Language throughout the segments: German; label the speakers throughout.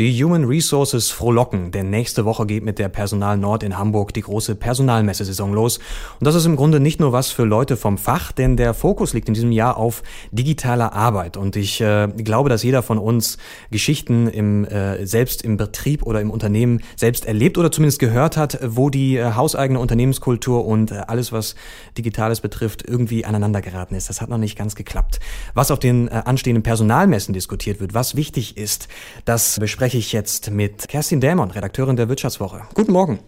Speaker 1: Die Human Resources frohlocken, denn nächste Woche geht mit der Personal Nord in Hamburg die große Personalmessesaison los. Und das ist im Grunde nicht nur was für Leute vom Fach, denn der Fokus liegt in diesem Jahr auf digitaler Arbeit. Und ich äh, glaube, dass jeder von uns Geschichten im, äh, selbst im Betrieb oder im Unternehmen selbst erlebt oder zumindest gehört hat, wo die äh, hauseigene Unternehmenskultur und äh, alles, was Digitales betrifft, irgendwie aneinander geraten ist. Das hat noch nicht ganz geklappt. Was auf den äh, anstehenden Personalmessen diskutiert wird, was wichtig ist, das besprechen spreche ich jetzt mit Kerstin Dämon, Redakteurin der Wirtschaftswoche. Guten Morgen.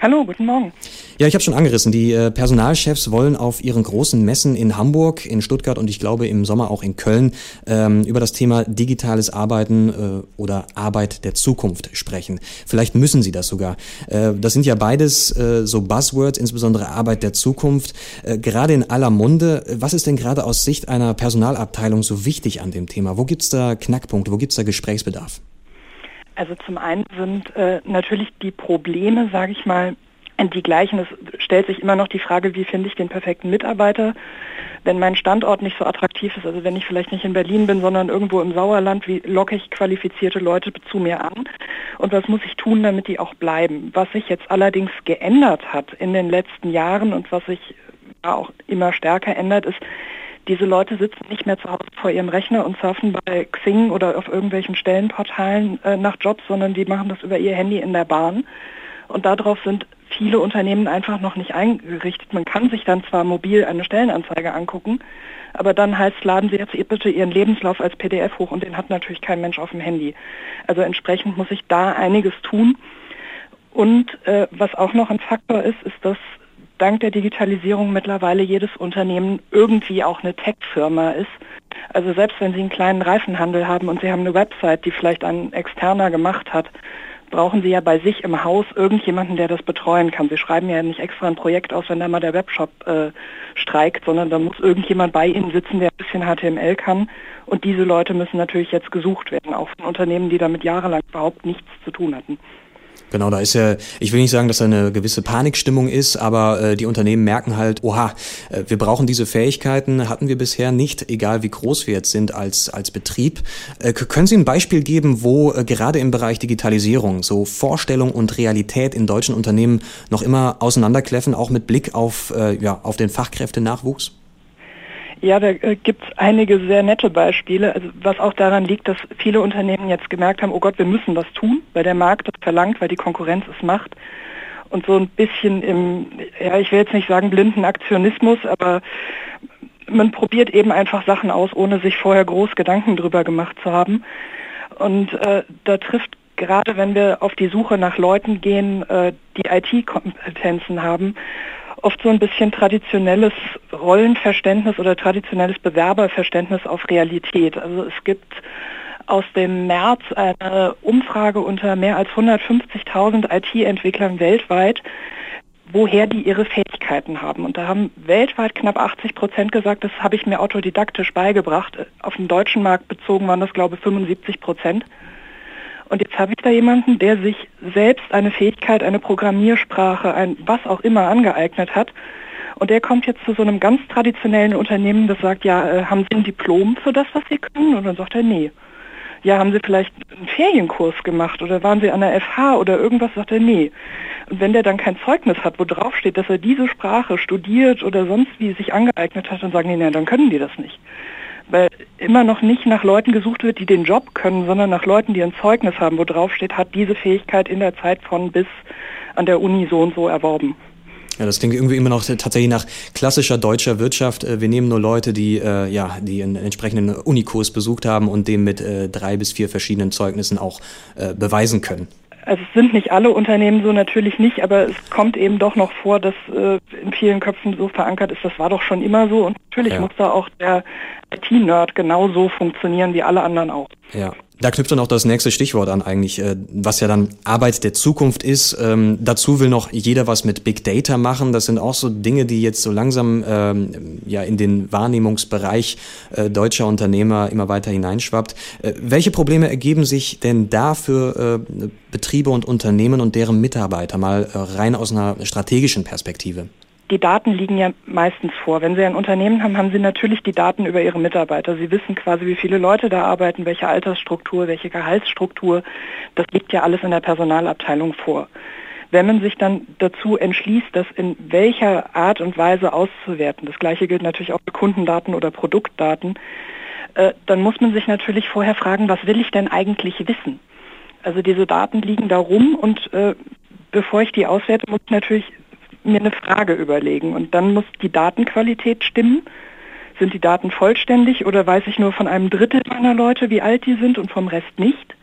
Speaker 2: Hallo, guten Morgen.
Speaker 1: Ja, ich habe schon angerissen. Die äh, Personalchefs wollen auf ihren großen Messen in Hamburg, in Stuttgart und ich glaube im Sommer auch in Köln ähm, über das Thema digitales Arbeiten äh, oder Arbeit der Zukunft sprechen. Vielleicht müssen sie das sogar. Äh, das sind ja beides äh, so Buzzwords, insbesondere Arbeit der Zukunft. Äh, gerade in aller Munde. Was ist denn gerade aus Sicht einer Personalabteilung so wichtig an dem Thema? Wo gibt's da Knackpunkte? Wo gibt's da Gesprächsbedarf?
Speaker 2: Also zum einen sind äh, natürlich die Probleme, sage ich mal, die gleichen. Es stellt sich immer noch die Frage, wie finde ich den perfekten Mitarbeiter, wenn mein Standort nicht so attraktiv ist. Also wenn ich vielleicht nicht in Berlin bin, sondern irgendwo im Sauerland, wie locke ich qualifizierte Leute zu mir an? Und was muss ich tun, damit die auch bleiben? Was sich jetzt allerdings geändert hat in den letzten Jahren und was sich auch immer stärker ändert, ist, diese Leute sitzen nicht mehr zu Hause vor ihrem Rechner und surfen bei Xing oder auf irgendwelchen Stellenportalen äh, nach Jobs, sondern die machen das über ihr Handy in der Bahn. Und darauf sind viele Unternehmen einfach noch nicht eingerichtet. Man kann sich dann zwar mobil eine Stellenanzeige angucken, aber dann heißt, laden Sie jetzt bitte Ihren Lebenslauf als PDF hoch und den hat natürlich kein Mensch auf dem Handy. Also entsprechend muss ich da einiges tun. Und äh, was auch noch ein Faktor ist, ist, dass dank der Digitalisierung mittlerweile jedes Unternehmen irgendwie auch eine Tech-Firma ist. Also selbst wenn Sie einen kleinen Reifenhandel haben und Sie haben eine Website, die vielleicht ein Externer gemacht hat, brauchen Sie ja bei sich im Haus irgendjemanden, der das betreuen kann. Sie schreiben ja nicht extra ein Projekt aus, wenn da mal der Webshop äh, streikt, sondern da muss irgendjemand bei Ihnen sitzen, der ein bisschen HTML kann. Und diese Leute müssen natürlich jetzt gesucht werden, auch von Unternehmen, die damit jahrelang überhaupt nichts zu tun hatten.
Speaker 1: Genau, da ist ja, ich will nicht sagen, dass da eine gewisse Panikstimmung ist, aber äh, die Unternehmen merken halt, oha, äh, wir brauchen diese Fähigkeiten, hatten wir bisher nicht, egal wie groß wir jetzt sind als, als Betrieb. Äh, können Sie ein Beispiel geben, wo äh, gerade im Bereich Digitalisierung so Vorstellung und Realität in deutschen Unternehmen noch immer auseinanderkläffen, auch mit Blick auf, äh, ja, auf den Fachkräftenachwuchs?
Speaker 2: Ja, da äh, gibt es einige sehr nette Beispiele, also was auch daran liegt, dass viele Unternehmen jetzt gemerkt haben, oh Gott, wir müssen was tun, weil der Markt das verlangt, weil die Konkurrenz es macht. Und so ein bisschen im, ja, ich will jetzt nicht sagen blinden Aktionismus, aber man probiert eben einfach Sachen aus, ohne sich vorher groß Gedanken drüber gemacht zu haben. Und äh, da trifft gerade, wenn wir auf die Suche nach Leuten gehen, äh, die IT-Kompetenzen haben, oft so ein bisschen traditionelles Rollenverständnis oder traditionelles Bewerberverständnis auf Realität. Also es gibt aus dem März eine Umfrage unter mehr als 150.000 IT-Entwicklern weltweit, woher die ihre Fähigkeiten haben. Und da haben weltweit knapp 80 Prozent gesagt, das habe ich mir autodidaktisch beigebracht. Auf dem deutschen Markt bezogen waren das, glaube ich, 75 Prozent. Und jetzt habe ich da jemanden, der sich selbst eine Fähigkeit, eine Programmiersprache, ein was auch immer angeeignet hat. Und der kommt jetzt zu so einem ganz traditionellen Unternehmen, das sagt, ja, äh, haben Sie ein Diplom für das, was Sie können? Und dann sagt er, nee. Ja, haben Sie vielleicht einen Ferienkurs gemacht oder waren Sie an der FH oder irgendwas? Sagt er, nee. Und wenn der dann kein Zeugnis hat, wo drauf steht, dass er diese Sprache studiert oder sonst wie sich angeeignet hat, dann sagen die, nee, dann können die das nicht weil immer noch nicht nach Leuten gesucht wird, die den Job können, sondern nach Leuten, die ein Zeugnis haben, wo drauf steht, hat diese Fähigkeit in der Zeit von bis an der Uni so und so erworben.
Speaker 1: Ja, das klingt irgendwie immer noch tatsächlich nach klassischer deutscher Wirtschaft. Äh, wir nehmen nur Leute, die äh, ja, die einen entsprechenden Unikurs besucht haben und dem mit äh, drei bis vier verschiedenen Zeugnissen auch äh, beweisen können.
Speaker 2: Also es sind nicht alle Unternehmen so natürlich nicht, aber es kommt eben doch noch vor, dass äh, in vielen Köpfen so verankert ist, das war doch schon immer so und natürlich ja. muss da auch der IT-Nerd genauso funktionieren wie alle anderen auch.
Speaker 1: Ja. Da knüpft dann auch das nächste Stichwort an eigentlich, äh, was ja dann Arbeit der Zukunft ist. Ähm, dazu will noch jeder was mit Big Data machen. Das sind auch so Dinge, die jetzt so langsam ähm, ja in den Wahrnehmungsbereich äh, deutscher Unternehmer immer weiter hineinschwappt. Äh, welche Probleme ergeben sich denn da für Betriebe und Unternehmen und deren Mitarbeiter mal rein aus einer strategischen Perspektive?
Speaker 2: Die Daten liegen ja meistens vor. Wenn Sie ein Unternehmen haben, haben Sie natürlich die Daten über Ihre Mitarbeiter. Sie wissen quasi, wie viele Leute da arbeiten, welche Altersstruktur, welche Gehaltsstruktur. Das liegt ja alles in der Personalabteilung vor. Wenn man sich dann dazu entschließt, das in welcher Art und Weise auszuwerten, das gleiche gilt natürlich auch für Kundendaten oder Produktdaten, äh, dann muss man sich natürlich vorher fragen, was will ich denn eigentlich wissen? Also diese Daten liegen da rum und äh, bevor ich die auswerte, muss ich natürlich mir eine Frage überlegen. Und dann muss die Datenqualität stimmen. Sind die Daten vollständig oder weiß ich nur von einem Drittel meiner Leute, wie alt die sind und vom Rest nicht?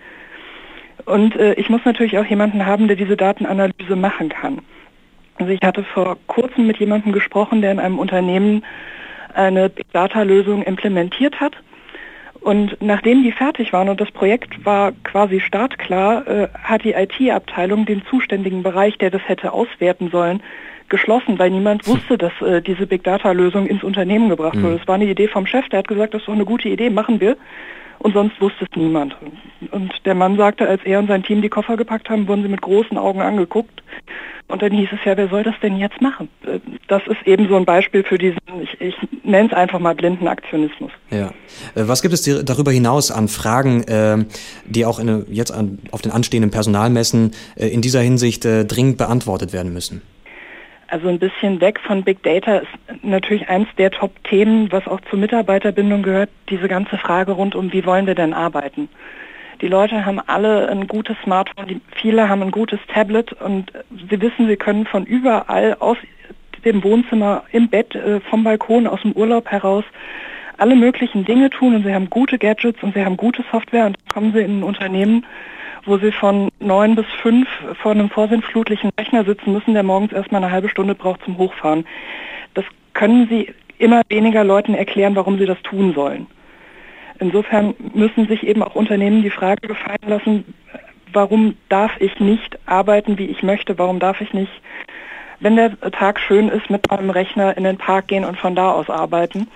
Speaker 2: Und äh, ich muss natürlich auch jemanden haben, der diese Datenanalyse machen kann. Also ich hatte vor kurzem mit jemandem gesprochen, der in einem Unternehmen eine Big Data-Lösung implementiert hat. Und nachdem die fertig waren und das Projekt war quasi startklar, äh, hat die IT-Abteilung den zuständigen Bereich, der das hätte auswerten sollen, geschlossen, weil niemand wusste, dass äh, diese Big Data-Lösung ins Unternehmen gebracht mhm. wurde. Es war eine Idee vom Chef, der hat gesagt, das ist doch eine gute Idee, machen wir. Und sonst wusste es niemand. Und der Mann sagte, als er und sein Team die Koffer gepackt haben, wurden sie mit großen Augen angeguckt. Und dann hieß es ja, wer soll das denn jetzt machen? Äh, das ist eben so ein Beispiel für diesen, ich, ich nenne es einfach mal blinden Aktionismus.
Speaker 1: Ja. Äh, was gibt es darüber hinaus an Fragen, äh, die auch in, jetzt an, auf den anstehenden Personalmessen in dieser Hinsicht dringend beantwortet werden müssen?
Speaker 2: Also ein bisschen weg von Big Data ist natürlich eins der Top-Themen, was auch zur Mitarbeiterbindung gehört, diese ganze Frage rund um, wie wollen wir denn arbeiten. Die Leute haben alle ein gutes Smartphone, die, viele haben ein gutes Tablet und sie wissen, sie können von überall aus dem Wohnzimmer, im Bett, äh, vom Balkon, aus dem Urlaub heraus alle möglichen Dinge tun und sie haben gute Gadgets und sie haben gute Software und dann kommen sie in ein Unternehmen, wo sie von neun bis fünf vor einem vorsinnflutlichen Rechner sitzen müssen, der morgens erstmal eine halbe Stunde braucht zum Hochfahren. Das können sie immer weniger Leuten erklären, warum sie das tun sollen. Insofern müssen sich eben auch Unternehmen die Frage gefallen lassen, warum darf ich nicht arbeiten, wie ich möchte, warum darf ich nicht, wenn der Tag schön ist, mit meinem Rechner in den Park gehen und von da aus arbeiten.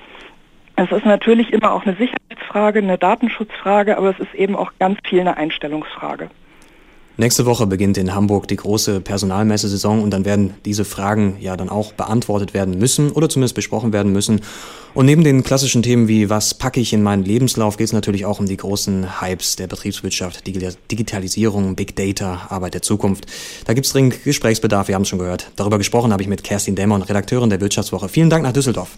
Speaker 2: Es ist natürlich immer auch eine Sicherheitsfrage, eine Datenschutzfrage, aber es ist eben auch ganz viel eine Einstellungsfrage.
Speaker 1: Nächste Woche beginnt in Hamburg die große Personalmessesaison und dann werden diese Fragen ja dann auch beantwortet werden müssen oder zumindest besprochen werden müssen. Und neben den klassischen Themen wie was packe ich in meinen Lebenslauf geht es natürlich auch um die großen Hypes der Betriebswirtschaft, Digitalisierung, Big Data, Arbeit der Zukunft. Da gibt es dringend Gesprächsbedarf, wir haben es schon gehört. Darüber gesprochen habe ich mit Kerstin Dämmer, Redakteurin der Wirtschaftswoche. Vielen Dank nach Düsseldorf.